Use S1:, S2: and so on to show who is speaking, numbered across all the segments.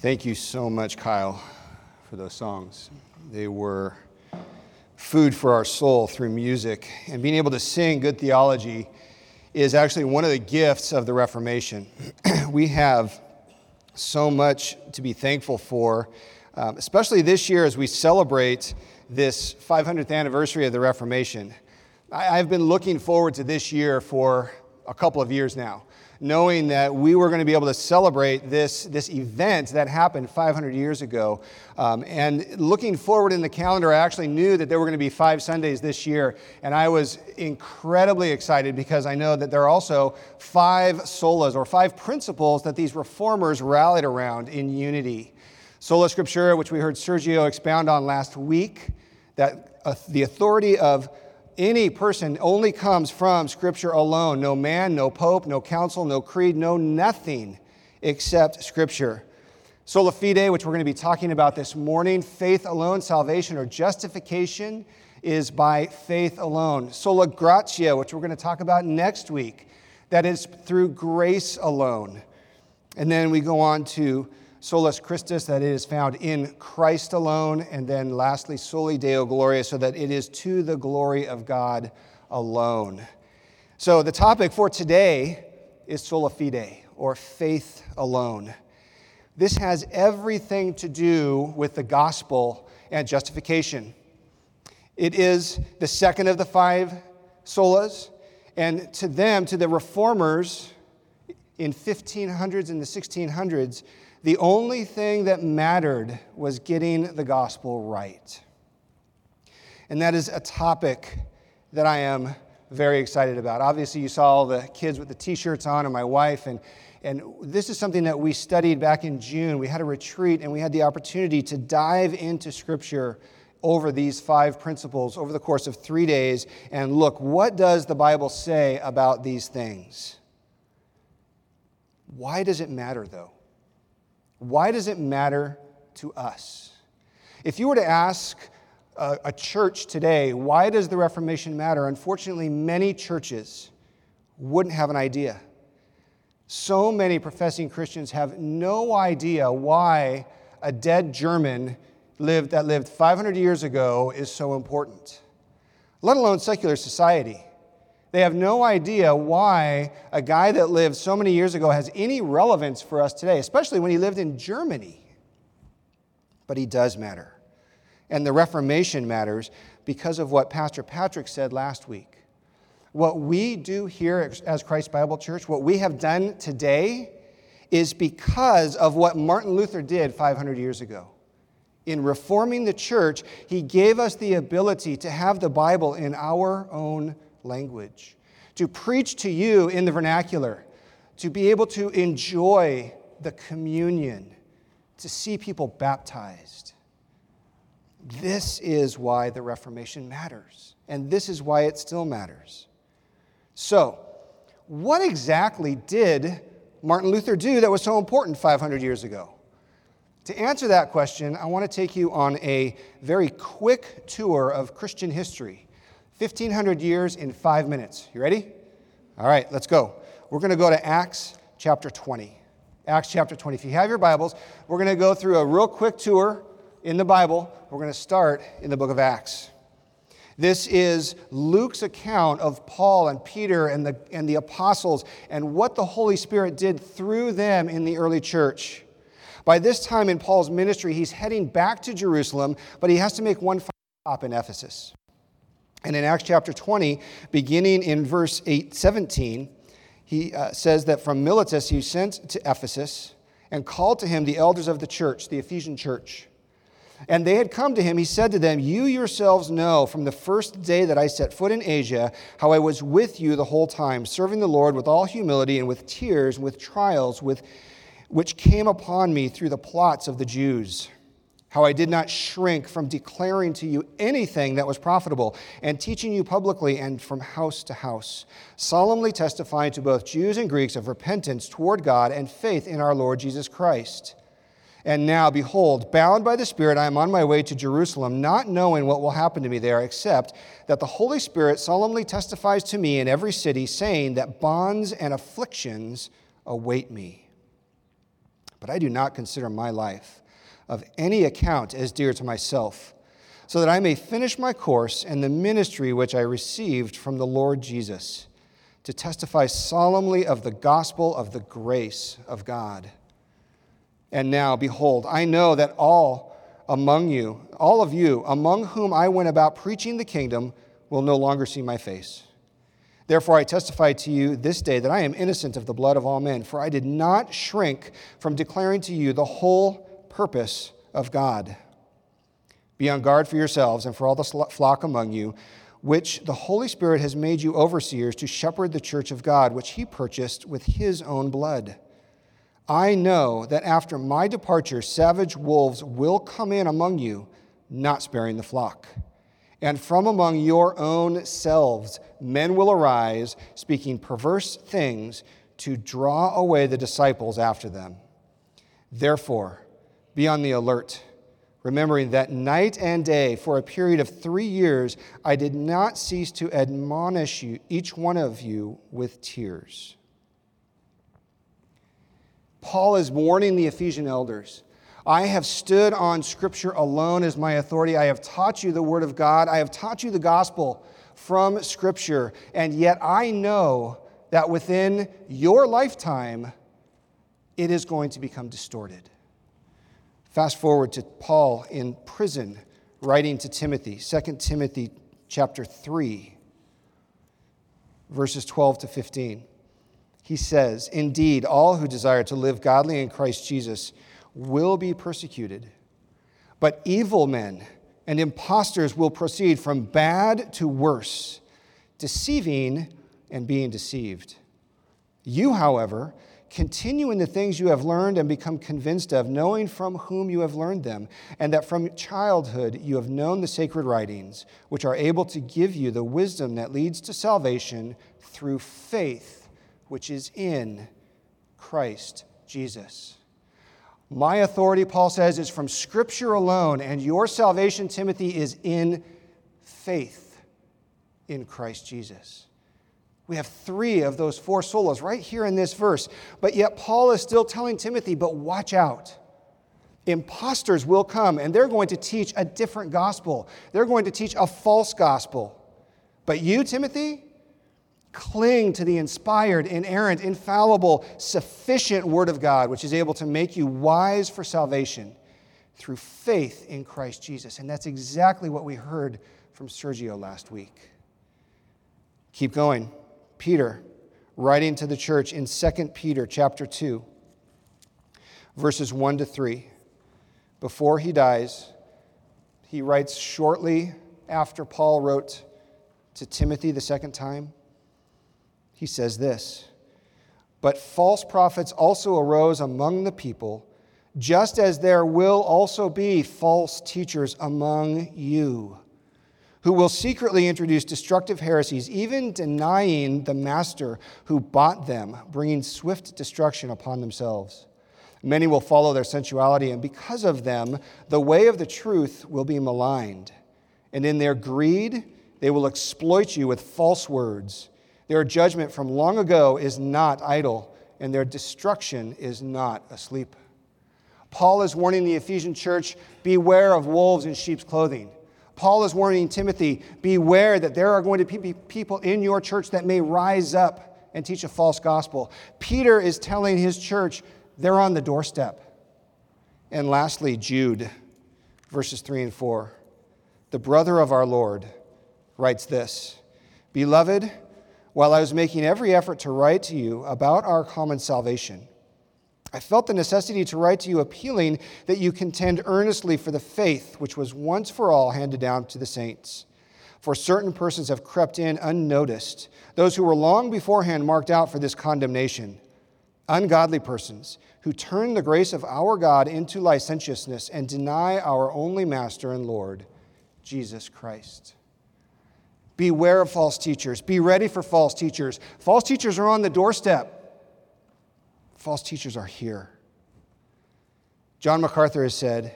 S1: Thank you so much, Kyle, for those songs. They were food for our soul through music. And being able to sing good theology is actually one of the gifts of the Reformation. we have so much to be thankful for, um, especially this year as we celebrate this 500th anniversary of the Reformation. I, I've been looking forward to this year for a couple of years now knowing that we were going to be able to celebrate this, this event that happened 500 years ago. Um, and looking forward in the calendar, I actually knew that there were going to be five Sundays this year. And I was incredibly excited because I know that there are also five solas or five principles that these reformers rallied around in unity. Sola Scriptura, which we heard Sergio expound on last week, that uh, the authority of any person only comes from Scripture alone. No man, no pope, no council, no creed, no nothing except Scripture. Sola fide, which we're going to be talking about this morning, faith alone, salvation or justification is by faith alone. Sola gratia, which we're going to talk about next week, that is through grace alone. And then we go on to solus Christus, that it is found in Christ alone. And then lastly, soli Deo Gloria, so that it is to the glory of God alone. So the topic for today is sola fide, or faith alone. This has everything to do with the gospel and justification. It is the second of the five solas, and to them, to the reformers in 1500s and the 1600s, the only thing that mattered was getting the gospel right. And that is a topic that I am very excited about. Obviously, you saw all the kids with the t shirts on, and my wife, and, and this is something that we studied back in June. We had a retreat, and we had the opportunity to dive into Scripture over these five principles over the course of three days and look what does the bible say about these things why does it matter though why does it matter to us? If you were to ask a, a, church today, why does the Reformation matter? Unfortunately, many churches wouldn't have an idea. So many professing Christians have no idea why a dead German lived, that lived 500 years ago is so important, let alone secular society. They have no idea why a guy that lived so many years ago has any relevance for us today, especially when he lived in Germany. But he does matter. And the Reformation matters because of what Pastor Patrick said last week. What we do here as Christ Bible Church, what we have done today, is because of what Martin Luther did 500 years ago. In reforming the church, he gave us the ability to have the Bible in our own language, to preach to you in the vernacular, to be able to enjoy the communion, to see people baptized. This is why the Reformation matters, and this is why it still matters. So, what exactly did Martin Luther do that was so important 500 years ago? To answer that question, I want to take you on a very quick tour of Christian history 1,500 years in five minutes. You ready? All right, let's go. We're going to go to Acts chapter 20. Acts chapter 20. If you have your Bibles, we're going to go through a real quick tour in the Bible. We're going to start in the book of Acts. This is Luke's account of Paul and Peter and the, and the apostles and what the Holy Spirit did through them in the early church. By this time in Paul's ministry, he's heading back to Jerusalem, but he has to make one stop in Ephesus. And in Acts chapter 20, beginning in verse 8, 17, he uh, says that from Miletus he sent to Ephesus and called to him the elders of the church, the Ephesian church. And they had come to him. He said to them, You yourselves know from the first day that I set foot in Asia how I was with you the whole time, serving the Lord with all humility and with tears with trials with, which came upon me through the plots of the Jews how I did not shrink from declaring to you anything that was profitable and teaching you publicly and from house to house, solemnly testifying to both Jews and Greeks of repentance toward God and faith in our Lord Jesus Christ. And now, behold, bound by the Spirit, I am on my way to Jerusalem, not knowing what will happen to me there, except that the Holy Spirit solemnly testifies to me in every city, saying that bonds and afflictions await me. But I do not consider my life of any account as dear to myself, so that I may finish my course and the ministry which I received from the Lord Jesus, to testify solemnly of the gospel of the grace of God. And now, behold, I know that all among you, all of you, among whom I went about preaching the kingdom, will no longer see my face. Therefore, I testify to you this day that I am innocent of the blood of all men, for I did not shrink from declaring to you the whole purpose of God. Be on guard for yourselves and for all the flock among you, which the Holy Spirit has made you overseers to shepherd the church of God, which he purchased with his own blood. I know that after my departure, savage wolves will come in among you, not sparing the flock. And from among your own selves, men will arise, speaking perverse things to draw away the disciples after them. Therefore, be on the alert, remembering that night and day, for a period of three years, I did not cease to admonish you, each one of you, with tears. Paul is warning the Ephesian elders I have stood on Scripture alone as my authority. I have taught you the Word of God. I have taught you the gospel from Scripture. And yet I know that within your lifetime, it is going to become distorted. Fast forward to Paul in prison writing to Timothy, 2 Timothy chapter 3, verses 12 to 15. He says, Indeed, all who desire to live godly in Christ Jesus will be persecuted. But evil men and impostors will proceed from bad to worse, deceiving and being deceived. You, however, continue in the things you have learned and become convinced of, knowing from whom you have learned them, and that from childhood you have known the sacred writings, which are able to give you the wisdom that leads to salvation through faith, which is in Christ Jesus. My authority, Paul says, is from Scripture alone, and your salvation, Timothy, is in faith in Christ Jesus. We have three of those four solas right here in this verse. But yet, Paul is still telling Timothy, but watch out. Imposters will come, and they're going to teach a different gospel. They're going to teach a false gospel. But you, Timothy, Cling to the inspired, inerrant, infallible, sufficient Word of God, which is able to make you wise for salvation through faith in Christ Jesus. And that's exactly what we heard from Sergio last week. Keep going. Peter, writing to the church in 2 Peter chapter 2, verses 1 to 3. Before he dies, he writes shortly after Paul wrote to Timothy the second time he says this But false prophets also arose among the people, just as there will also be false teachers among you, who will secretly introduce destructive heresies, even denying the master who bought them, bringing swift destruction upon themselves. Many will follow their sensuality, and because of them, the way of the truth will be maligned. And in their greed, they will exploit you with false words their judgment from long ago is not idle, and their destruction is not asleep. Paul is warning the Ephesian church beware of wolves in sheep's clothing. Paul is warning Timothy beware that there are going to be people in your church that may rise up and teach a false gospel. Peter is telling his church they're on the doorstep. And lastly, Jude, verses 3 and 4. The brother of our Lord writes this Beloved, while I was making every effort to write to you about our common salvation. I felt the necessity to write to you appealing that you contend earnestly for the faith which was once for all handed down to the saints. For certain persons have crept in unnoticed, those who were long beforehand marked out for this condemnation. Ungodly persons who turn the grace of our God into licentiousness and deny our only Master and Lord, Jesus Christ. Beware of false teachers. Be ready for false teachers. False teachers are on the doorstep. False teachers are here. John MacArthur has said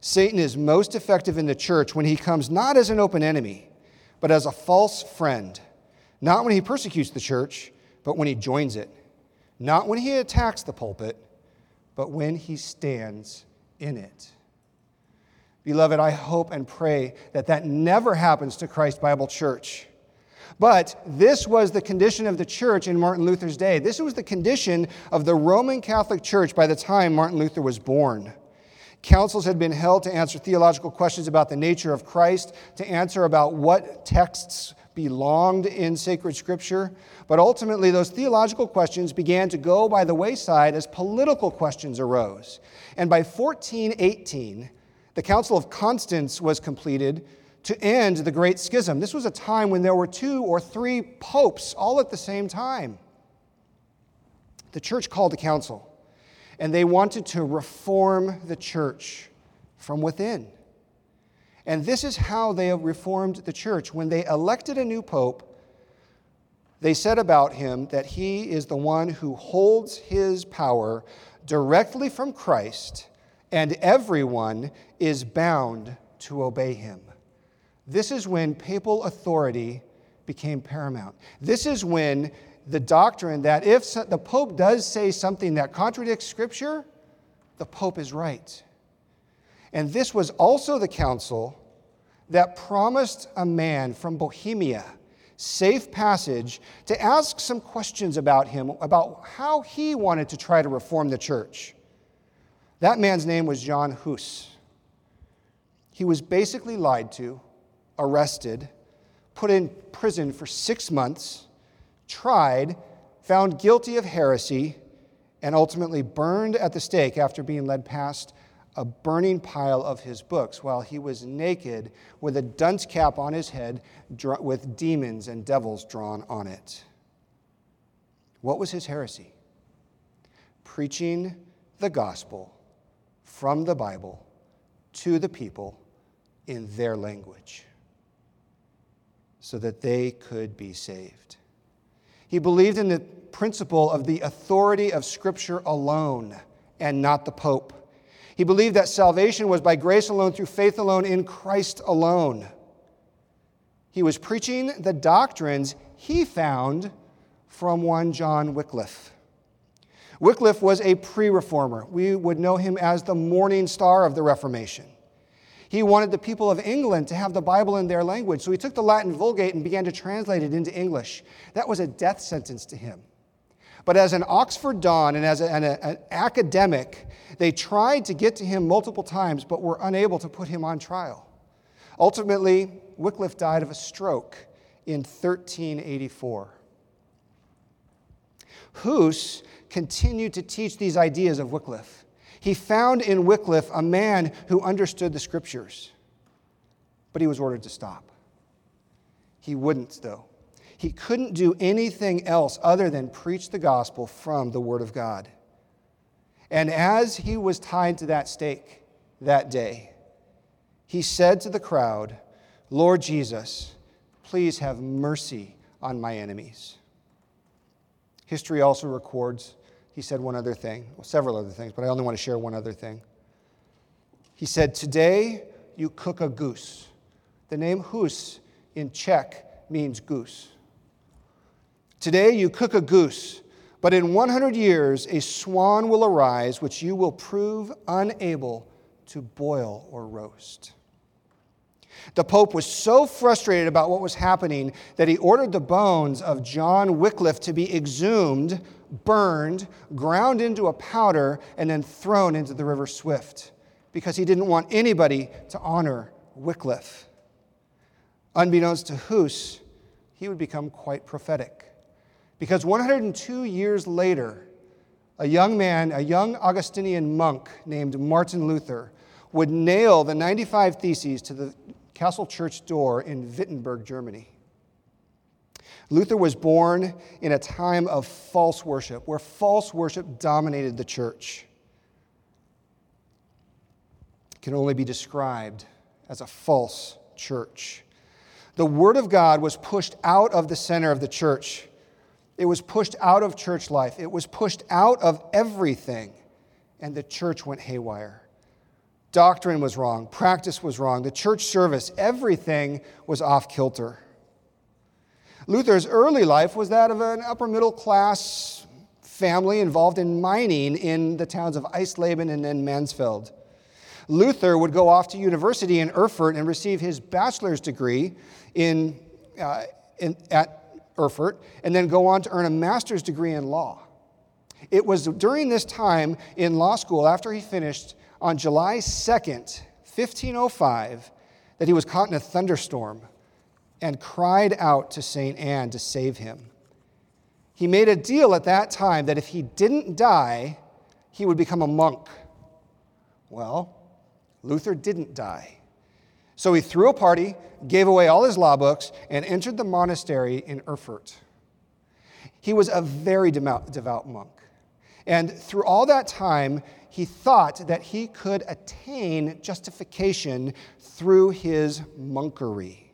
S1: Satan is most effective in the church when he comes not as an open enemy, but as a false friend. Not when he persecutes the church, but when he joins it. Not when he attacks the pulpit, but when he stands in it. Beloved, I hope and pray that that never happens to Christ Bible Church. But this was the condition of the church in Martin Luther's day. This was the condition of the Roman Catholic Church by the time Martin Luther was born. Councils had been held to answer theological questions about the nature of Christ, to answer about what texts belonged in sacred scripture. But ultimately, those theological questions began to go by the wayside as political questions arose. And by 1418, the Council of Constance was completed to end the Great Schism. This was a time when there were two or three popes all at the same time. The church called a council, and they wanted to reform the church from within. And this is how they reformed the church. When they elected a new pope, they said about him that he is the one who holds his power directly from Christ, and everyone is bound to obey him. This is when papal authority became paramount. This is when the doctrine that if the Pope does say something that contradicts Scripture, the Pope is right. And this was also the council that promised a man from Bohemia safe passage to ask some questions about him, about how he wanted to try to reform the church. That man's name was John Hus. He was basically lied to arrested, put in prison for six months, tried, found guilty of heresy, and ultimately burned at the stake after being led past a burning pile of his books while he was naked with a dunce cap on his head with demons and devils drawn on it. What was his heresy? Preaching the gospel from the Bible to the people in their language so that they could be saved. He believed in the principle of the authority of Scripture alone and not the Pope. He believed that salvation was by grace alone, through faith alone, in Christ alone. He was preaching the doctrines he found from one John Wycliffe. Wycliffe was a pre reformer. We would know him as the morning star of the Reformation. He wanted the people of England to have the Bible in their language. So he took the Latin Vulgate and began to translate it into English. That was a death sentence to him. But as an Oxford Don and as a, an, a, an academic, they tried to get to him multiple times but were unable to put him on trial. Ultimately, Wycliffe died of a stroke in 1384. Hus continued to teach these ideas of Wycliffe. He found in Wycliffe a man who understood the scriptures, but he was ordered to stop. He wouldn't, though. He couldn't do anything else other than preach the gospel from the Word of God. And as he was tied to that stake that day, he said to the crowd, Lord Jesus, please have mercy on my enemies. History also records he said one other thing, well, several other things, but I only want to share one other thing. He said, Today you cook a goose. The name Hus in Czech means goose. Today you cook a goose, but in 100 years a swan will arise which you will prove unable to boil or roast. The Pope was so frustrated about what was happening that he ordered the bones of John Wycliffe to be exhumed burned, ground into a powder, and then thrown into the River Swift because he didn't want anybody to honor Wycliffe. Unbeknownst to Hus, he would become quite prophetic. Because 102 years later, a young man, a young Augustinian monk named Martin Luther, would nail the 95 Theses to the castle church door in Wittenberg, Germany. Luther was born in a time of false worship, where false worship dominated the church. It can only be described as a false church. The Word of God was pushed out of the center of the church. It was pushed out of church life. It was pushed out of everything, and the church went haywire. Doctrine was wrong, practice was wrong, the church service, everything was off kilter. Luther's early life was that of an upper middle class family involved in mining in the towns of Eisleben and then Mansfeld. Luther would go off to university in Erfurt and receive his bachelor's degree in, uh, in, at Erfurt, and then go on to earn a master's degree in law. It was during this time in law school, after he finished on July 2nd, 1505, that he was caught in a thunderstorm and cried out to St. Anne to save him. He made a deal at that time that if he didn't die, he would become a monk. Well, Luther didn't die. So he threw a party, gave away all his law books, and entered the monastery in Erfurt. He was a very devout monk. And through all that time, he thought that he could attain justification through his monkery.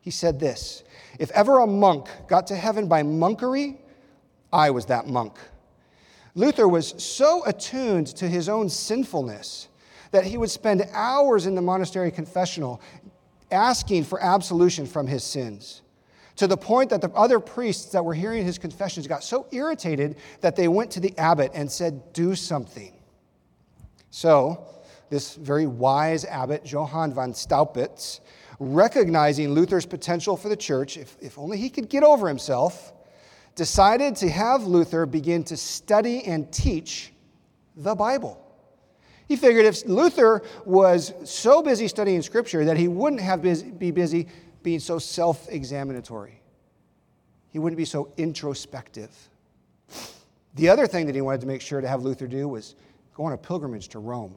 S1: He said this If ever a monk got to heaven by monkery, I was that monk. Luther was so attuned to his own sinfulness that he would spend hours in the monastery confessional asking for absolution from his sins. To the point that the other priests that were hearing his confessions got so irritated that they went to the abbot and said, Do something. So, this very wise abbot, Johann von Staupitz, recognizing Luther's potential for the church, if, if only he could get over himself, decided to have Luther begin to study and teach the Bible. He figured if Luther was so busy studying Scripture that he wouldn't have busy, be busy being so self examinatory. He wouldn't be so introspective. The other thing that he wanted to make sure to have Luther do was go on a pilgrimage to Rome.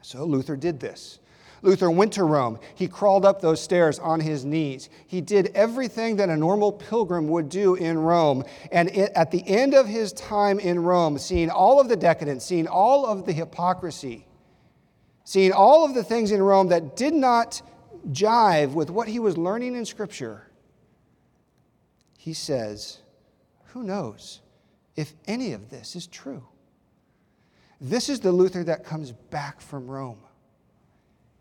S1: So Luther did this. Luther went to Rome. He crawled up those stairs on his knees. He did everything that a normal pilgrim would do in Rome. And at the end of his time in Rome, seeing all of the decadence, seeing all of the hypocrisy, seeing all of the things in Rome that did not jive with what he was learning in Scripture, he says, Who knows if any of this is true? This is the Luther that comes back from Rome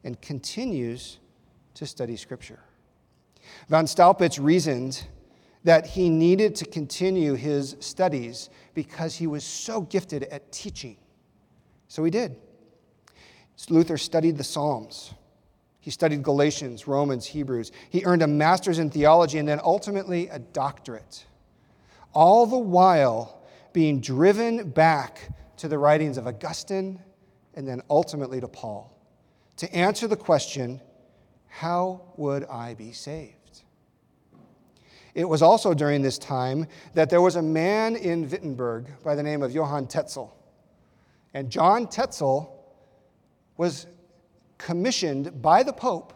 S1: and continues to study Scripture. Von Staupitz reasoned that he needed to continue his studies because he was so gifted at teaching. So he did. Luther studied the Psalms. He studied Galatians, Romans, Hebrews. He earned a master's in theology and then ultimately a doctorate. All the while being driven back to the writings of Augustine and then ultimately to Paul to answer the question how would I be saved? It was also during this time that there was a man in Wittenberg by the name of Johann Tetzel. And John Tetzel was commissioned by the Pope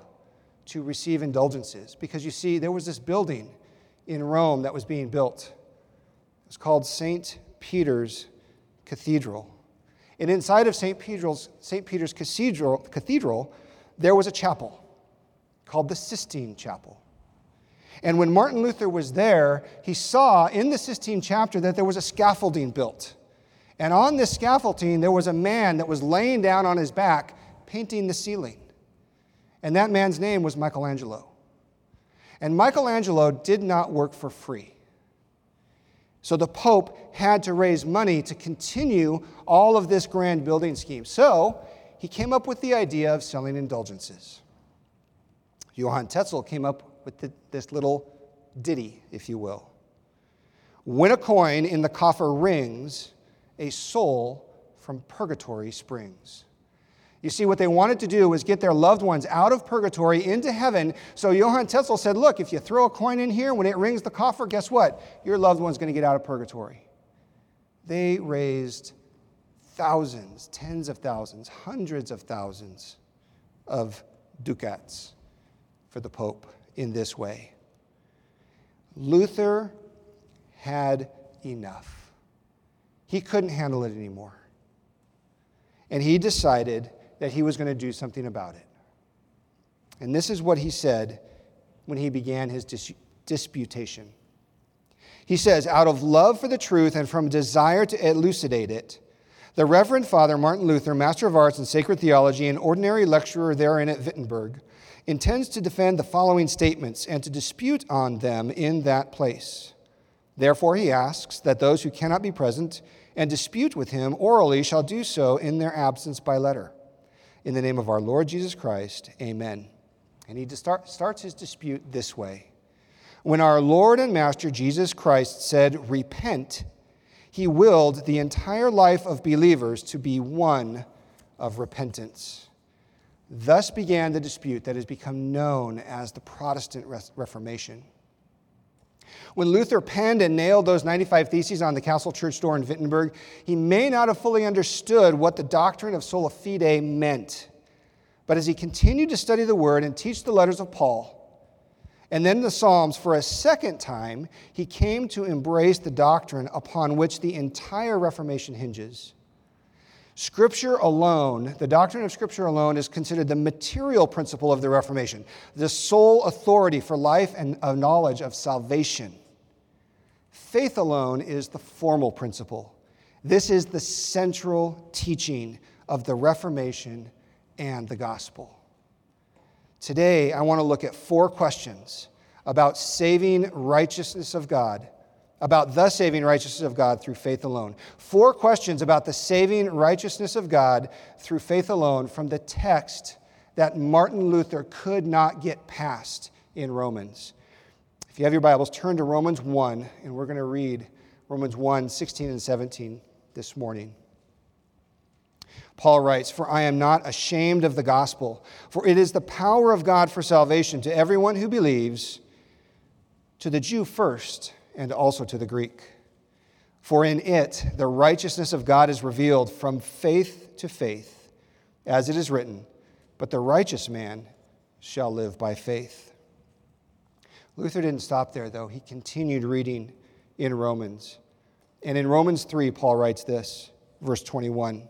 S1: to receive indulgences because you see, there was this building in Rome that was being built. It was called St. Peter's Cathedral. And inside of St. Peter's, St. Peter's Cathedral, Cathedral, there was a chapel called the Sistine Chapel. And when Martin Luther was there, he saw in the Sistine chapter that there was a scaffolding built. And on this scaffolding, there was a man that was laying down on his back painting the ceiling. And that man's name was Michelangelo. And Michelangelo did not work for free. So the Pope had to raise money to continue all of this grand building scheme. So he came up with the idea of selling indulgences. Johann Tetzel came up with the, this little ditty, if you will. When a coin in the coffer rings, a soul from purgatory springs. You see, what they wanted to do was get their loved ones out of purgatory into heaven. So Johann Tetzel said, Look, if you throw a coin in here, when it rings the coffer, guess what? Your loved one's going to get out of purgatory. They raised thousands, tens of thousands, hundreds of thousands of ducats for the Pope in this way. Luther had enough. He couldn't handle it anymore. And he decided that he was going to do something about it. And this is what he said when he began his dis- disputation. He says, Out of love for the truth and from desire to elucidate it, the Reverend Father Martin Luther, Master of Arts in Sacred Theology and ordinary lecturer therein at Wittenberg, intends to defend the following statements and to dispute on them in that place. Therefore, he asks that those who cannot be present and dispute with him orally shall do so in their absence by letter. In the name of our Lord Jesus Christ, amen. And he start, starts his dispute this way When our Lord and Master Jesus Christ said, Repent, he willed the entire life of believers to be one of repentance. Thus began the dispute that has become known as the Protestant Reformation. When Luther penned and nailed those 95 Theses on the castle church door in Wittenberg, he may not have fully understood what the doctrine of sola fide meant. But as he continued to study the Word and teach the letters of Paul, and then the Psalms for a second time, he came to embrace the doctrine upon which the entire Reformation hinges. Scripture alone, the doctrine of Scripture alone, is considered the material principle of the Reformation, the sole authority for life and knowledge of salvation. Faith alone is the formal principle. This is the central teaching of the Reformation and the gospel. Today, I want to look at four questions about saving righteousness of God about the saving righteousness of God through faith alone. Four questions about the saving righteousness of God through faith alone from the text that Martin Luther could not get past in Romans. If you have your Bibles, turn to Romans 1, and we're going to read Romans 1 16 and 17 this morning. Paul writes, For I am not ashamed of the gospel, for it is the power of God for salvation to everyone who believes, to the Jew first and also to the Greek. For in it the righteousness of God is revealed from faith to faith, as it is written, But the righteous man shall live by faith. Luther didn't stop there, though. He continued reading in Romans. And in Romans 3, Paul writes this, verse 21.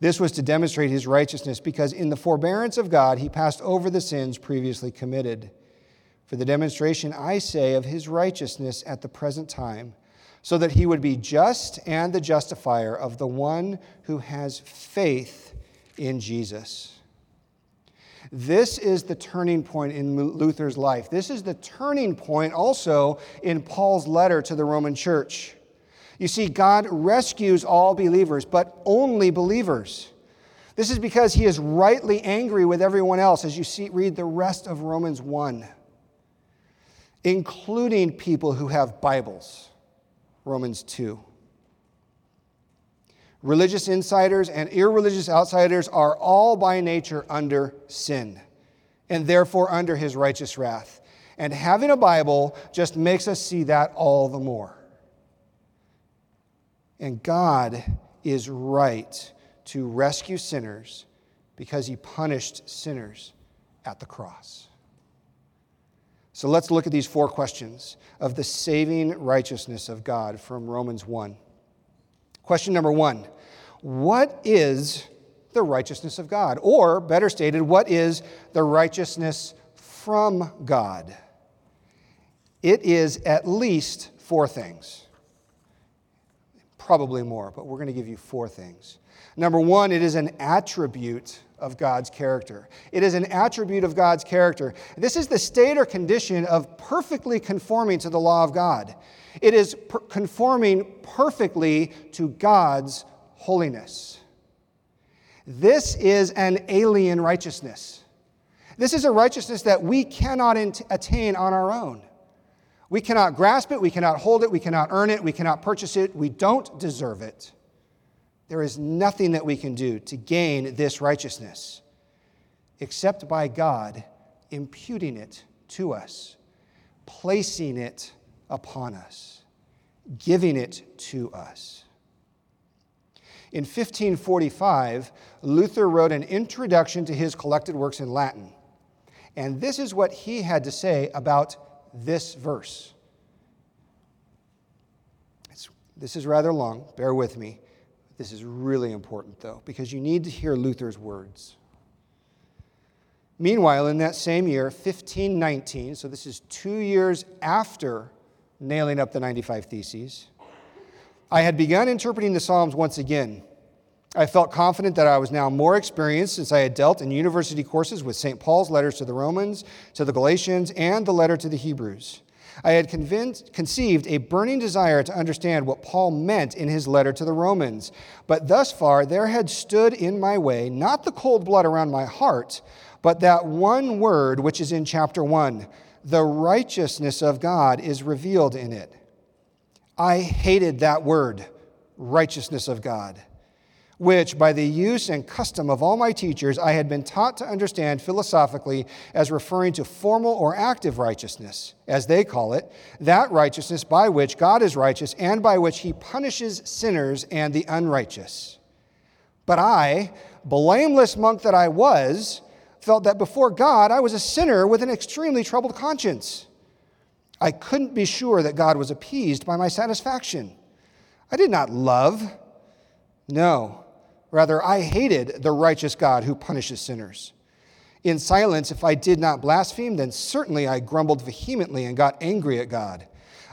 S1: this was to demonstrate his righteousness because in the forbearance of God he passed over the sins previously committed. For the demonstration, I say, of his righteousness at the present time, so that he would be just and the justifier of the one who has faith in Jesus. This is the turning point in Luther's life. This is the turning point also in Paul's letter to the Roman church. You see, God rescues all believers, but only believers. This is because he is rightly angry with everyone else, as you see, read the rest of Romans 1, including people who have Bibles. Romans 2. Religious insiders and irreligious outsiders are all by nature under sin, and therefore under his righteous wrath. And having a Bible just makes us see that all the more. And God is right to rescue sinners because he punished sinners at the cross. So let's look at these four questions of the saving righteousness of God from Romans 1. Question number one What is the righteousness of God? Or, better stated, what is the righteousness from God? It is at least four things probably more, but we're going to give you four things. Number one, it is an attribute of God's character. It is an attribute of God's character. This is the state or condition of perfectly conforming to the law of God. It is per- conforming perfectly to God's holiness. This is an alien righteousness. This is a righteousness that we cannot attain on our own. We cannot grasp it, we cannot hold it, we cannot earn it, we cannot purchase it, we don't deserve it. There is nothing that we can do to gain this righteousness except by God imputing it to us, placing it upon us, giving it to us. In 1545, Luther wrote an introduction to his collected works in Latin. And this is what he had to say about this verse. It's This is rather long, bear with me. This is really important, though, because you need to hear Luther's words. Meanwhile, in that same year, 1519, so this is two years after nailing up the 95 Theses, I had begun interpreting the Psalms once again. I felt confident that I was now more experienced since I had dealt in university courses with St. Paul's letters to the Romans, to the Galatians, and the letter to the Hebrews. I had conceived a burning desire to understand what Paul meant in his letter to the Romans. But thus far, there had stood in my way not the cold blood around my heart, but that one word which is in chapter 1 the righteousness of God is revealed in it. I hated that word, righteousness of God which, by the use and custom of all my teachers, I had been taught to understand philosophically as referring to formal or active righteousness, as they call it, that righteousness by which God is righteous and by which he punishes sinners and the unrighteous. But I, blameless monk that I was, felt that before God I was a sinner with an extremely troubled conscience. I couldn't be sure that God was appeased by my satisfaction. I did not love. No, Rather, I hated the righteous God who punishes sinners. In silence, if I did not blaspheme, then certainly I grumbled vehemently and got angry at God.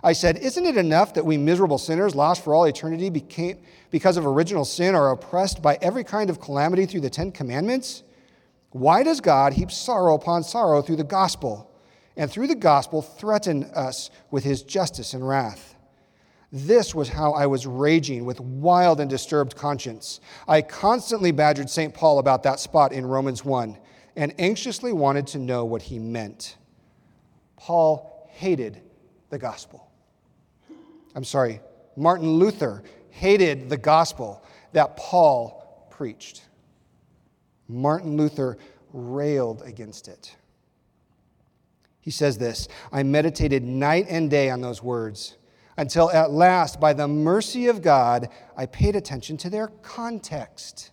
S1: I said, Isn't it enough that we miserable sinners, lost for all eternity became, because of original sin, are oppressed by every kind of calamity through the Ten Commandments? Why does God heap sorrow upon sorrow through the gospel, and through the gospel threaten us with his justice and wrath? This was how I was raging with wild and disturbed conscience. I constantly badgered St. Paul about that spot in Romans 1 and anxiously wanted to know what he meant. Paul hated the gospel. I'm sorry, Martin Luther hated the gospel that Paul preached. Martin Luther railed against it. He says this I meditated night and day on those words until at last, by the mercy of God, I paid attention to their context.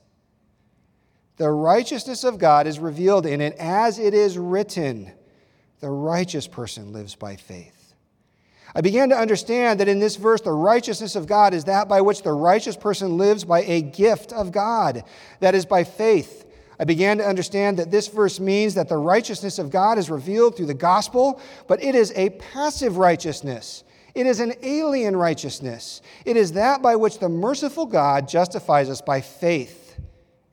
S1: The righteousness of God is revealed in it as it is written the righteous person lives by faith. I began to understand that in this verse, the righteousness of God is that by which the righteous person lives by a gift of God, that is, by faith. I began to understand that this verse means that the righteousness of God is revealed through the gospel, but it is a passive righteousness. It is an alien righteousness. It is that by which the merciful God justifies us by faith.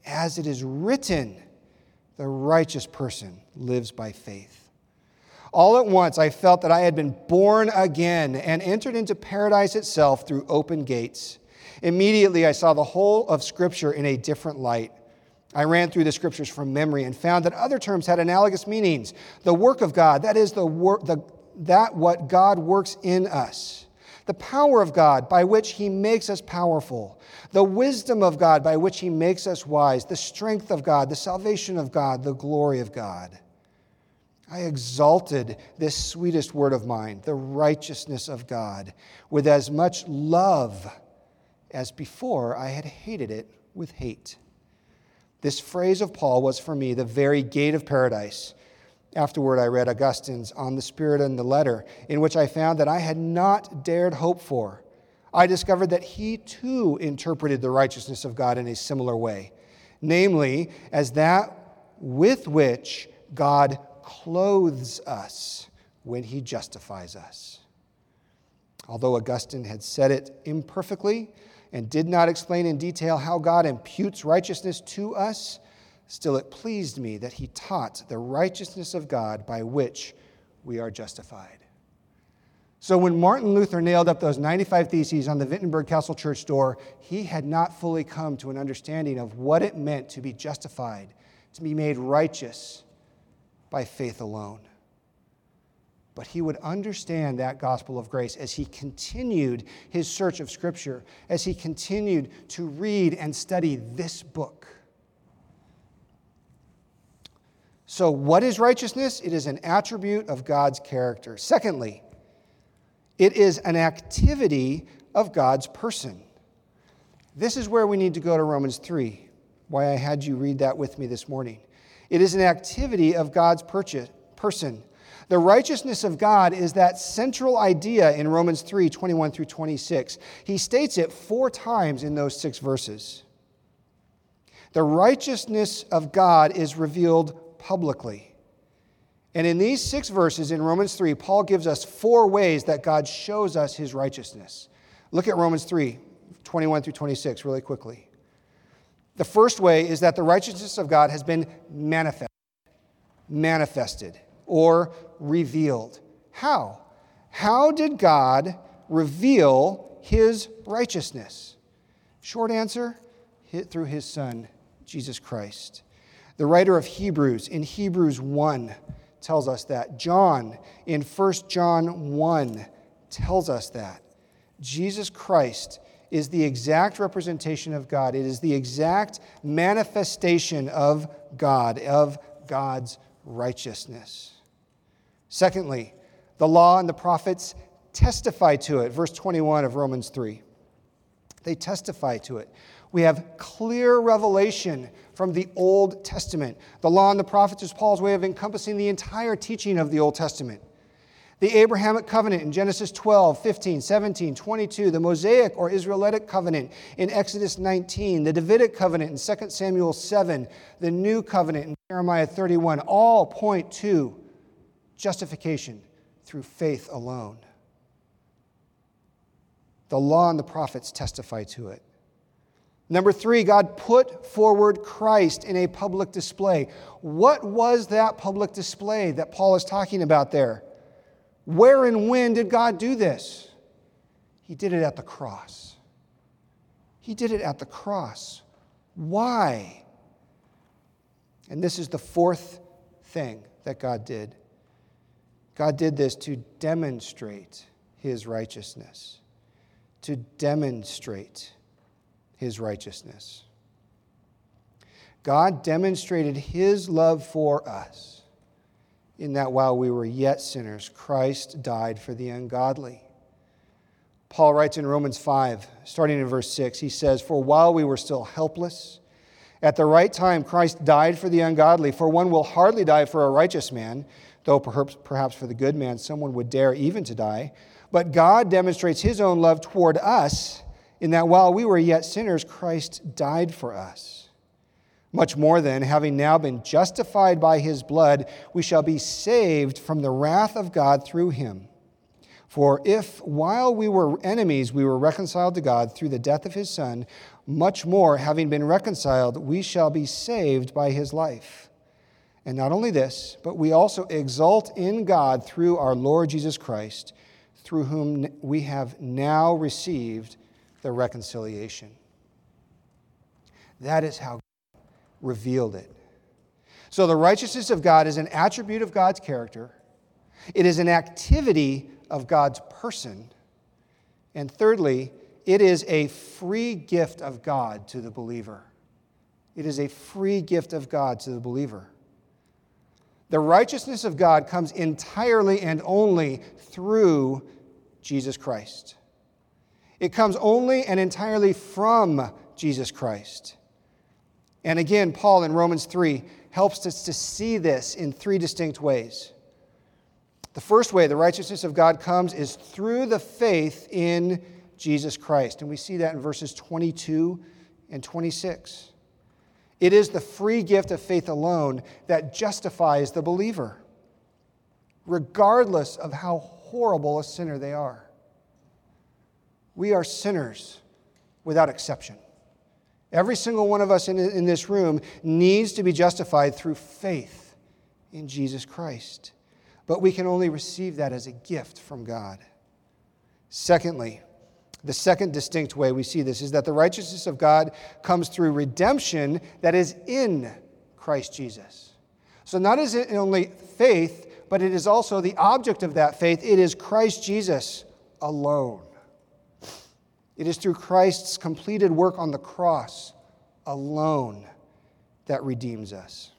S1: As it is written, the righteous person lives by faith. All at once, I felt that I had been born again and entered into paradise itself through open gates. Immediately, I saw the whole of Scripture in a different light. I ran through the scriptures from memory and found that other terms had analogous meanings. The work of God, that is, the, wor- the, that what God works in us. The power of God by which He makes us powerful. The wisdom of God by which He makes us wise. The strength of God, the salvation of God, the glory of God. I exalted this sweetest word of mine, the righteousness of God, with as much love as before I had hated it with hate. This phrase of Paul was for me the very gate of paradise Afterward, I read Augustine's On the Spirit and the Letter, in which I found that I had not dared hope for. I discovered that he too interpreted the righteousness of God in a similar way, namely, as that with which God clothes us when he justifies us. Although Augustine had said it imperfectly and did not explain in detail how God imputes righteousness to us, Still, it pleased me that he taught the righteousness of God by which we are justified. So, when Martin Luther nailed up those 95 Theses on the Wittenberg Castle Church door, he had not fully come to an understanding of what it meant to be justified, to be made righteous by faith alone. But he would understand that gospel of grace as he continued his search of Scripture, as he continued to read and study this book. So, what is righteousness? It is an attribute of God's character. Secondly, it is an activity of God's person. This is where we need to go to Romans 3, why I had you read that with me this morning. It is an activity of God's person. The righteousness of God is that central idea in Romans 3 21 through 26. He states it four times in those six verses. The righteousness of God is revealed publicly. And in these six verses in Romans 3, Paul gives us four ways that God shows us his righteousness. Look at Romans 3 21 through 26 really quickly. The first way is that the righteousness of God has been manifested, manifested or revealed. How? How did God reveal his righteousness? Short answer through his son, Jesus Christ. The writer of Hebrews in Hebrews 1 tells us that. John in 1 John 1 tells us that. Jesus Christ is the exact representation of God. It is the exact manifestation of God, of God's righteousness. Secondly, the law and the prophets testify to it. Verse 21 of Romans 3. They testify to it. We have clear revelation from the Old Testament. The law and the prophets is Paul's way of encompassing the entire teaching of the Old Testament. The Abrahamic covenant in Genesis 12, 15, 17, 22, the Mosaic or Israelitic covenant in Exodus 19, the Davidic covenant in 2 Samuel 7, the new covenant in Jeremiah 31, all point to justification through faith alone. The law and the prophets testify to it. Number three, God put forward Christ in a public display. What was that public display that Paul is talking about there? Where and when did God do this? He did it at the cross. He did it at the cross. Why? And this is the fourth thing that God did. God did this to demonstrate his righteousness. To demonstrate his righteousness. God demonstrated his love for us in that while we were yet sinners, Christ died for the ungodly. Paul writes in Romans 5, starting in verse 6, he says, For while we were still helpless, at the right time Christ died for the ungodly. For one will hardly die for a righteous man, though perhaps, perhaps for the good man someone would dare even to die. But God demonstrates his own love toward us in that while we were yet sinners, Christ died for us. Much more than, having now been justified by his blood, we shall be saved from the wrath of God through him. For if, while we were enemies, we were reconciled to God through the death of his Son, much more, having been reconciled, we shall be saved by his life. And not only this, but we also exult in God through our Lord Jesus Christ, through whom we have now received the reconciliation. That is how God revealed it. So, the righteousness of God is an attribute of God's character, it is an activity of God's person. And thirdly, it is a free gift of God to the believer. It is a free gift of God to the believer. The righteousness of God comes entirely and only through Jesus Christ. It comes only and entirely from Jesus Christ. And again, Paul in Romans 3 helps us to see this in three distinct ways. The first way the righteousness of God comes is through the faith in Jesus Christ. And we see that in verses 22 and 26. It is the free gift of faith alone that justifies the believer, regardless of how horrible a sinner they are. We are sinners without exception. Every single one of us in, in this room needs to be justified through faith in Jesus Christ. But we can only receive that as a gift from God. Secondly, the second distinct way we see this is that the righteousness of God comes through redemption that is in Christ Jesus. So, not is it only faith, but it is also the object of that faith. It is Christ Jesus alone. It is through Christ's completed work on the cross alone that redeems us.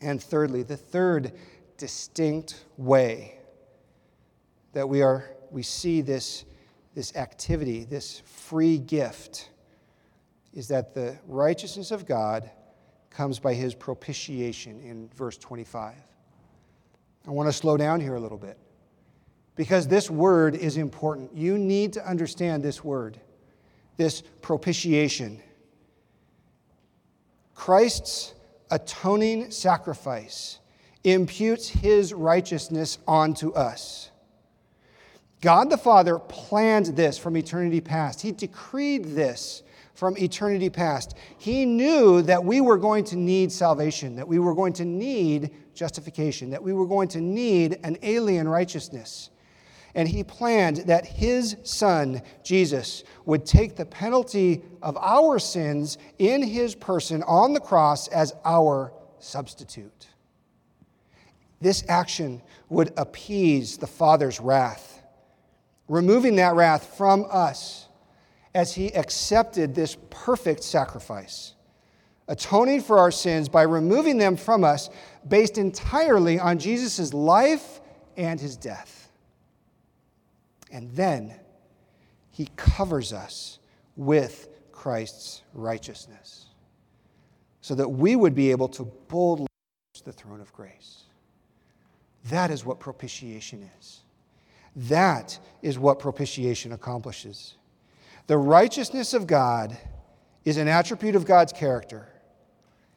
S1: And thirdly, the third distinct way that we, are, we see this, this activity, this free gift, is that the righteousness of God comes by his propitiation in verse 25. I want to slow down here a little bit because this word is important. You need to understand this word, this propitiation. Christ's atoning sacrifice imputes his righteousness onto us. God the Father planned this from eternity past. He decreed this from eternity past. He knew that we were going to need salvation, that we were going to need justification, that we were going to need an alien righteousness. And he planned that his son, Jesus, would take the penalty of our sins in his person on the cross as our substitute. This action would appease the Father's wrath, removing that wrath from us as he accepted this perfect sacrifice, atoning for our sins by removing them from us based entirely on Jesus' life and his death. And then he covers us with Christ's righteousness so that we would be able to boldly approach the throne of grace. That is what propitiation is. That is what propitiation accomplishes. The righteousness of God is an attribute of God's character,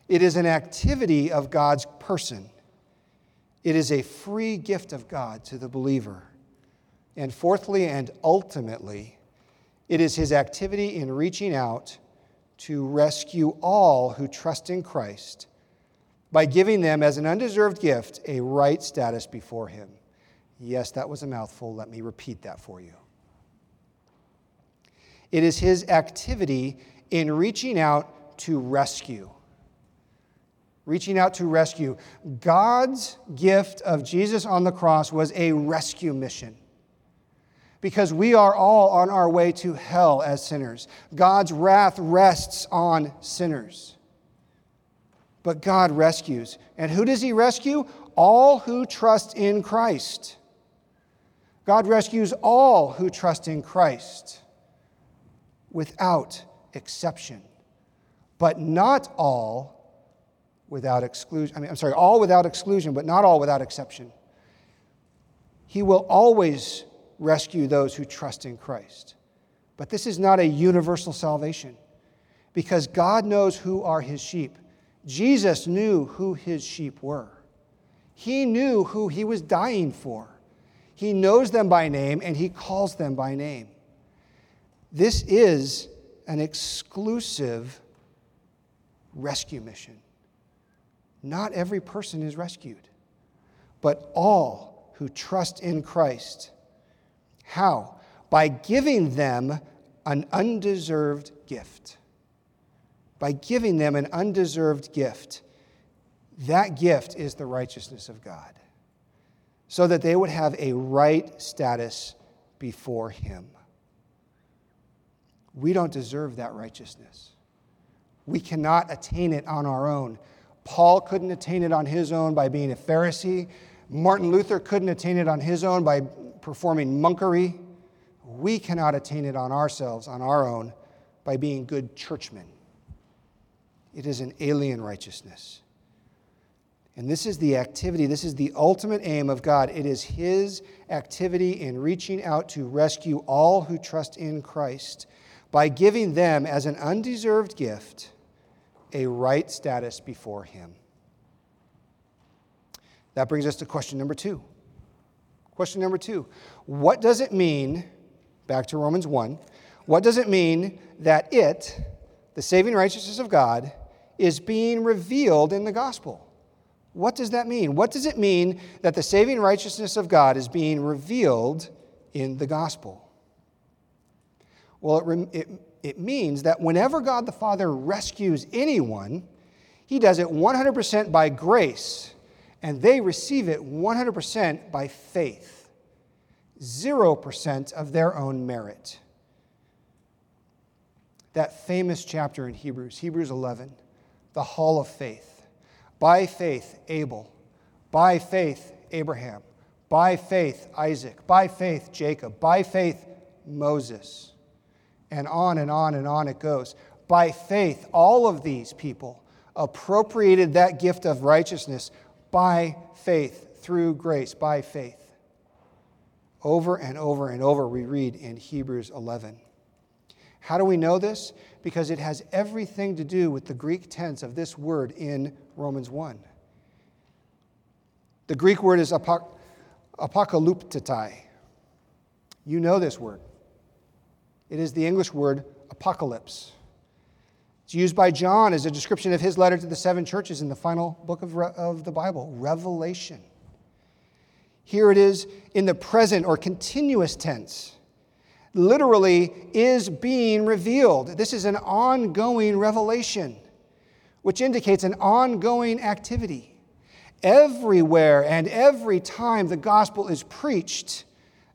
S1: it is an activity of God's person, it is a free gift of God to the believer. And fourthly and ultimately, it is his activity in reaching out to rescue all who trust in Christ by giving them as an undeserved gift a right status before him. Yes, that was a mouthful. Let me repeat that for you. It is his activity in reaching out to rescue. Reaching out to rescue. God's gift of Jesus on the cross was a rescue mission because we are all on our way to hell as sinners. God's wrath rests on sinners. But God rescues. And who does He rescue? All who trust in Christ. God rescues all who trust in Christ without exception. But not all without exclusion. I mean, I'm sorry, all without exclusion, but not all without exception. He will always rescue those who trust in Christ. But this is not a universal salvation because God knows who are his sheep. Jesus knew who his sheep were, he knew who he was dying for. He knows them by name and he calls them by name. This is an exclusive rescue mission. Not every person is rescued, but all who trust in Christ how? By giving them an undeserved gift. By giving them an undeserved gift. That gift is the righteousness of God, so that they would have a right status before Him. We don't deserve that righteousness. We cannot attain it on our own. Paul couldn't attain it on his own by being a Pharisee. Martin Luther couldn't attain it on his own by performing monkery. We cannot attain it on ourselves, on our own, by being good churchmen. It is an alien righteousness. And this is the activity, this is the ultimate aim of God. It is His activity in reaching out to rescue all who trust in Christ by giving them, as an undeserved gift, a right status before Him. That brings us to question number two. Question number two What does it mean, back to Romans 1, what does it mean that it, the saving righteousness of God, is being revealed in the gospel? What does that mean? What does it mean that the saving righteousness of God is being revealed in the gospel? Well, it, it, it means that whenever God the Father rescues anyone, he does it 100% by grace and they receive it 100% by faith, 0% of their own merit. That famous chapter in Hebrews, Hebrews 11, the hall of faith. By faith, Abel. By faith, Abraham. By faith, Isaac. By faith, Jacob. By faith, Moses. And on and on and on it goes. By faith, all of these people appropriated that gift of righteousness by faith through grace, by faith. Over and over and over, we read in Hebrews 11. How do we know this? Because it has everything to do with the Greek tense of this word in Romans 1. The Greek word is apoc- apocalyptetai. You know this word. It is the English word apocalypse. It's used by John as a description of his letter to the seven churches in the final book of, Re- of the Bible, Revelation. Here it is in the present or continuous tense. Literally, is being revealed. This is an ongoing revelation, which indicates an ongoing activity. Everywhere and every time the gospel is preached,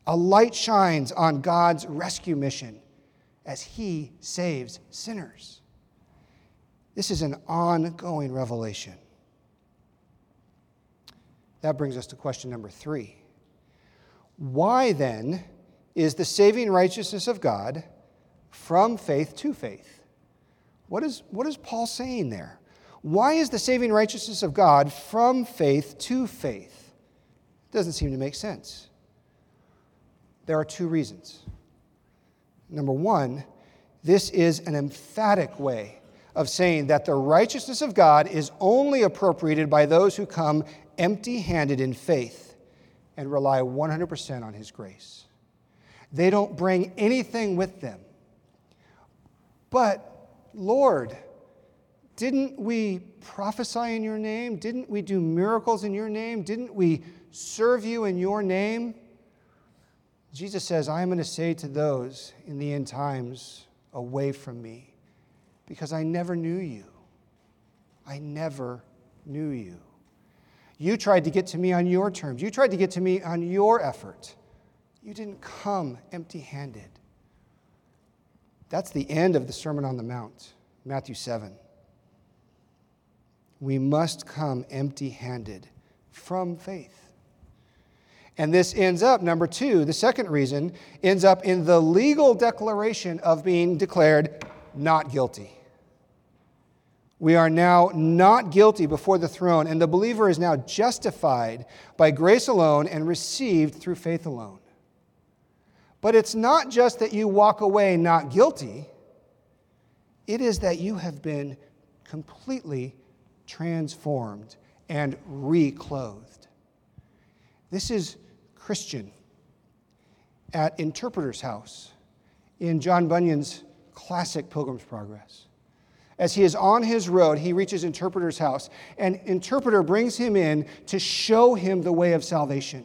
S1: a light shines on God's rescue mission as he saves sinners. This is an ongoing revelation. That brings us to question number three. Why then is the saving righteousness of God from faith to faith? What is, what is Paul saying there? Why is the saving righteousness of God from faith to faith? It doesn't seem to make sense. There are two reasons. Number one, this is an emphatic way of saying that the righteousness of God is only appropriated by those who come empty handed in faith and rely 100% on His grace. They don't bring anything with them. But, Lord, didn't we prophesy in your name? Didn't we do miracles in your name? Didn't we serve you in your name? Jesus says, I am going to say to those in the end times, away from me because I never knew you. I never knew you. You tried to get to me on your terms. You tried to get to me on your effort. You didn't come empty handed. That's the end of the Sermon on the Mount, Matthew 7. We must come empty handed from faith. And this ends up, number two, the second reason, ends up in the legal declaration of being declared not guilty. We are now not guilty before the throne, and the believer is now justified by grace alone and received through faith alone. But it's not just that you walk away not guilty, it is that you have been completely transformed and reclothed. This is Christian at Interpreter's House in John Bunyan's classic Pilgrim's Progress. As he is on his road, he reaches Interpreter's house, and Interpreter brings him in to show him the way of salvation.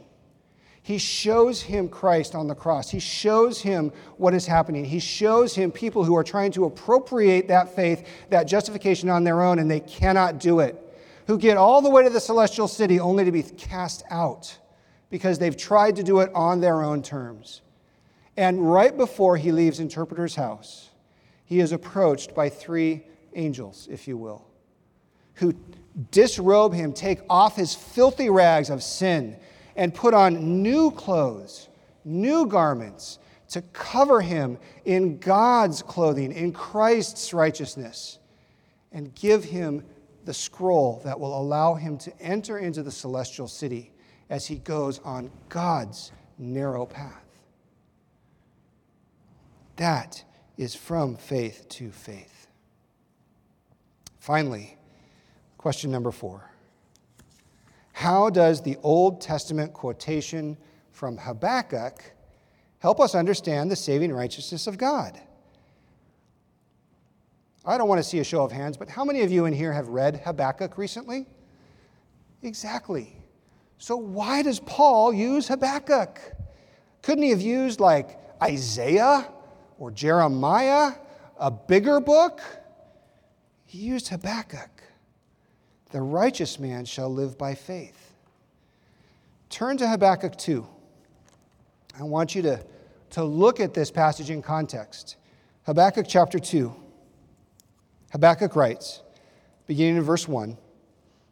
S1: He shows him Christ on the cross. He shows him what is happening. He shows him people who are trying to appropriate that faith, that justification on their own, and they cannot do it, who get all the way to the celestial city only to be cast out because they've tried to do it on their own terms. And right before he leaves Interpreter's house, he is approached by three angels, if you will, who disrobe him, take off his filthy rags of sin, and put on new clothes, new garments to cover him in God's clothing, in Christ's righteousness, and give him the scroll that will allow him to enter into the celestial city as he goes on God's narrow path. That is from faith to faith. Finally, question number four How does the Old Testament quotation from Habakkuk help us understand the saving righteousness of God? I don't want to see a show of hands, but how many of you in here have read Habakkuk recently? Exactly. So, why does Paul use Habakkuk? Couldn't he have used like Isaiah or Jeremiah, a bigger book? He used Habakkuk. The righteous man shall live by faith. Turn to Habakkuk 2. I want you to, to look at this passage in context. Habakkuk chapter 2. Habakkuk writes, beginning in verse 1.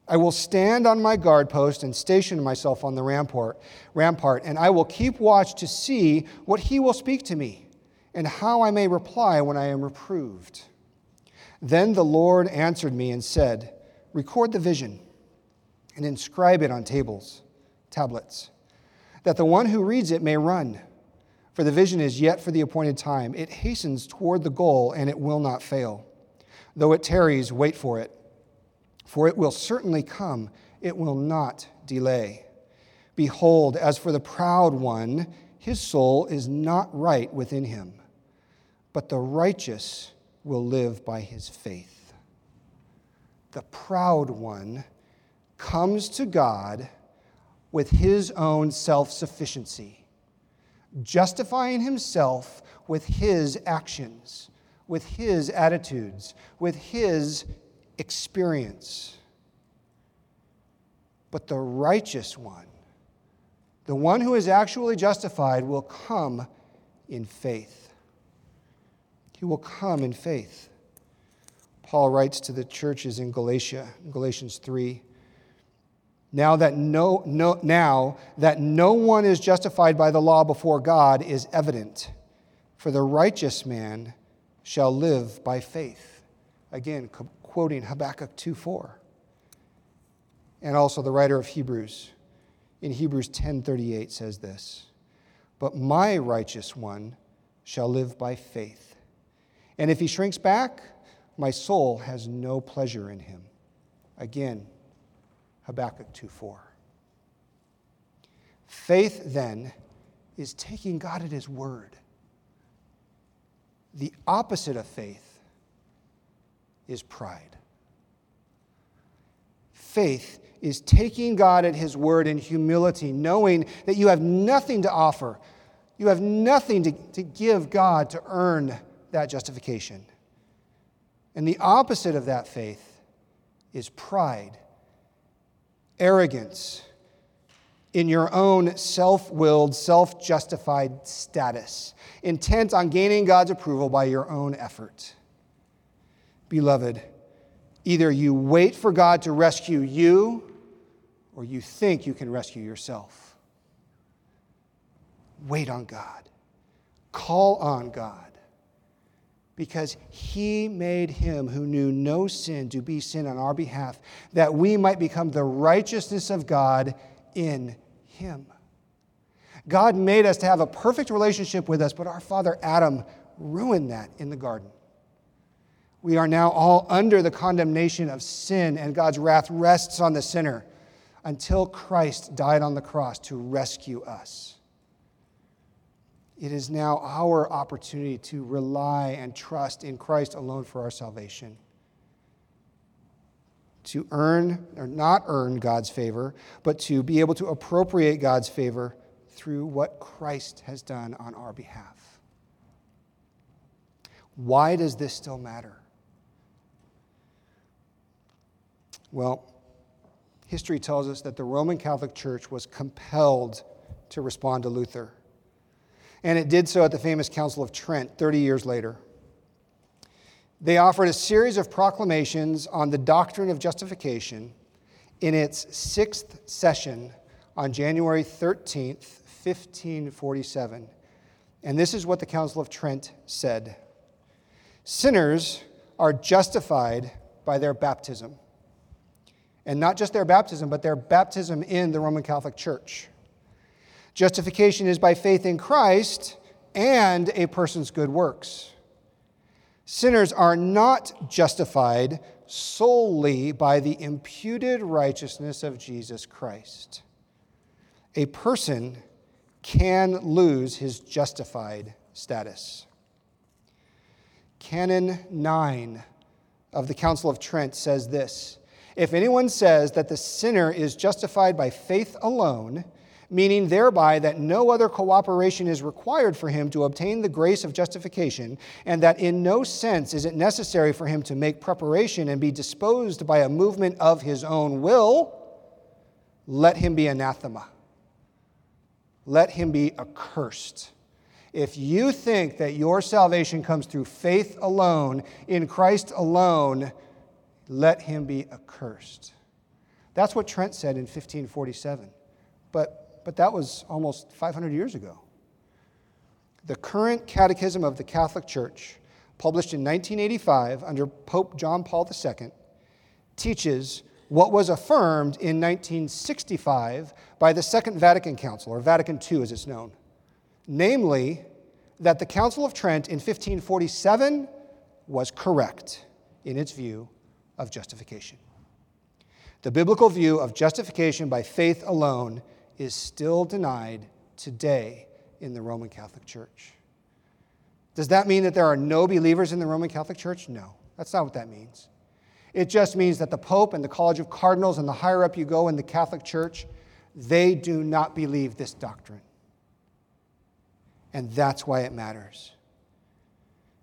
S1: I will stand on my guard post and station myself on the rampart, rampart, and I will keep watch to see what he will speak to me and how I may reply when I am reproved. Then the Lord answered me and said, Record the vision and inscribe it on tables tablets, that the one who reads it may run. For the vision is yet for the appointed time. It hastens toward the goal, and it will not fail. Though it tarries, wait for it, for it will certainly come, it will not delay. Behold, as for the proud one, his soul is not right within him, but the righteous will live by his faith. The proud one comes to God with his own self sufficiency justifying himself with his actions, with his attitudes, with his experience. But the righteous one, the one who is actually justified, will come in faith. He will come in faith. Paul writes to the churches in Galatia, Galatians 3 now that no, no, now that no one is justified by the law before God is evident, for the righteous man shall live by faith. Again, quoting Habakkuk 2 4. And also the writer of Hebrews in Hebrews 10:38 says this, "But my righteous one shall live by faith. And if he shrinks back, my soul has no pleasure in him." Again, Habakkuk 2:4. Faith then is taking God at his word. The opposite of faith is pride. Faith is taking God at his word in humility, knowing that you have nothing to offer. You have nothing to, to give God to earn that justification. And the opposite of that faith is pride arrogance in your own self willed, self justified status, intent on gaining God's approval by your own effort. Beloved, either you wait for God to rescue you or you think you can rescue yourself. Wait on God, call on God because he made him who knew no sin to be sin on our behalf, that we might become the righteousness of God in him. God made us to have a perfect relationship with us, but our father Adam ruined that in the garden. We are now all under the condemnation of sin, and God's wrath rests on the sinner until Christ died on the cross to rescue us. It is now our opportunity to rely and trust in Christ alone for our salvation. To earn or not earn God's favor, but to be able to appropriate God's favor through what Christ has done on our behalf. Why does this still matter? Well, history tells us that the Roman Catholic Church was compelled to respond to Luther and it did so at the famous Council of Trent 30 years later. They offered a series of proclamations on the doctrine of justification in its sixth session on January 13th, 1547. And this is what the Council of Trent said Sinners are justified by their baptism. And not just their baptism, but their baptism in the Roman Catholic Church. Justification is by faith in Christ and a person's good works. Sinners are not justified solely by the imputed righteousness of Jesus Christ. A person can lose his justified status. Canon 9 of the Council of Trent says this If anyone says that the sinner is justified by faith alone, meaning thereby that no other cooperation is required for him to obtain the grace of justification, and that in no sense is it necessary for him to make preparation and be disposed by a movement of his own will, let him be anathema. Let him be accursed. If you think that your salvation comes through faith alone, in Christ alone, let him be accursed. That's what Trent said in 1547. But but that was almost 500 years ago. The current Catechism of the Catholic Church, published in 1985 under Pope John Paul II, teaches what was affirmed in 1965 by the Second Vatican Council, or Vatican II as it's known. Namely, that the Council of Trent in 1547 was correct in its view of justification. The biblical view of justification by faith alone is still denied today in the Roman Catholic Church. Does that mean that there are no believers in the Roman Catholic Church? No, that's not what that means. It just means that the Pope and the College of Cardinals and the higher up you go in the Catholic Church, they do not believe this doctrine. And that's why it matters.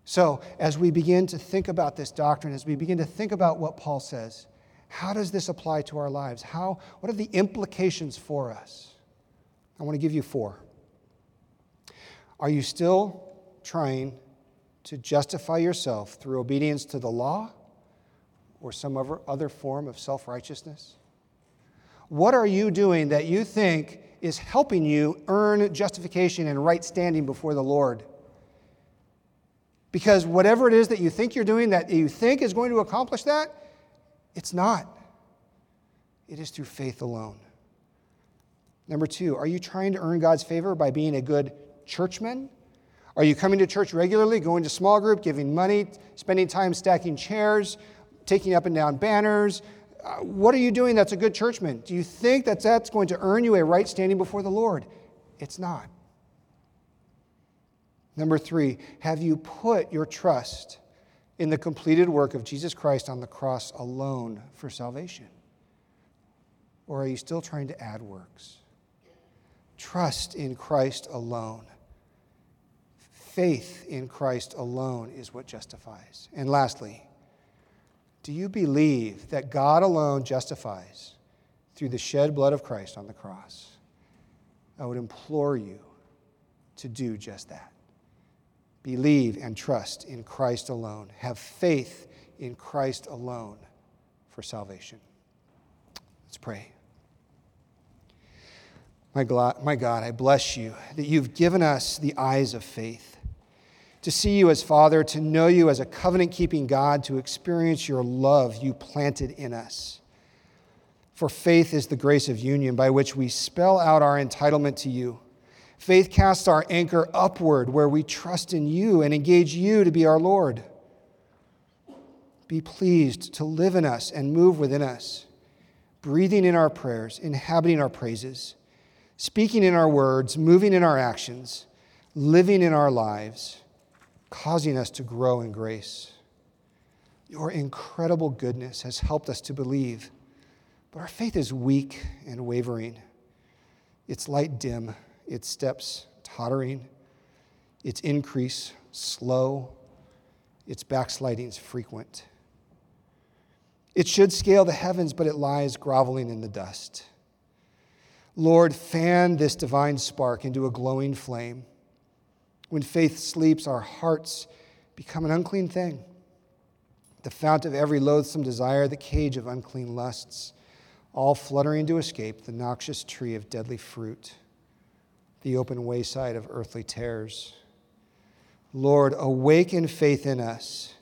S1: So, as we begin to think about this doctrine, as we begin to think about what Paul says, how does this apply to our lives? How, what are the implications for us? I want to give you four. Are you still trying to justify yourself through obedience to the law or some other form of self righteousness? What are you doing that you think is helping you earn justification and right standing before the Lord? Because whatever it is that you think you're doing that you think is going to accomplish that, it's not. It is through faith alone. Number two, are you trying to earn God's favor by being a good churchman? Are you coming to church regularly, going to small group, giving money, spending time stacking chairs, taking up and down banners? Uh, what are you doing that's a good churchman? Do you think that that's going to earn you a right standing before the Lord? It's not. Number three, have you put your trust in the completed work of Jesus Christ on the cross alone for salvation? Or are you still trying to add works? Trust in Christ alone. Faith in Christ alone is what justifies. And lastly, do you believe that God alone justifies through the shed blood of Christ on the cross? I would implore you to do just that. Believe and trust in Christ alone. Have faith in Christ alone for salvation. Let's pray. My God, my God, I bless you that you've given us the eyes of faith to see you as Father, to know you as a covenant keeping God, to experience your love you planted in us. For faith is the grace of union by which we spell out our entitlement to you. Faith casts our anchor upward where we trust in you and engage you to be our Lord. Be pleased to live in us and move within us, breathing in our prayers, inhabiting our praises, speaking in our words, moving in our actions, living in our lives causing us to grow in grace. Your incredible goodness has helped us to believe, but our faith is weak and wavering. Its light dim, its steps tottering, its increase slow, its backslidings frequent. It should scale the heavens, but it lies groveling in the dust. Lord, fan this divine spark into a glowing flame when faith sleeps, our hearts become an unclean thing. The fount of every loathsome desire, the cage of unclean lusts, all fluttering to escape the noxious tree of deadly fruit, the open wayside of earthly terrors. Lord, awaken faith in us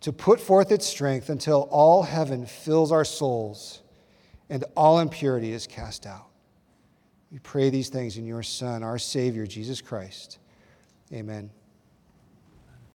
S1: to put forth its strength until all heaven fills our souls and all impurity is cast out. We pray these things in your Son, our Savior, Jesus Christ. Amen.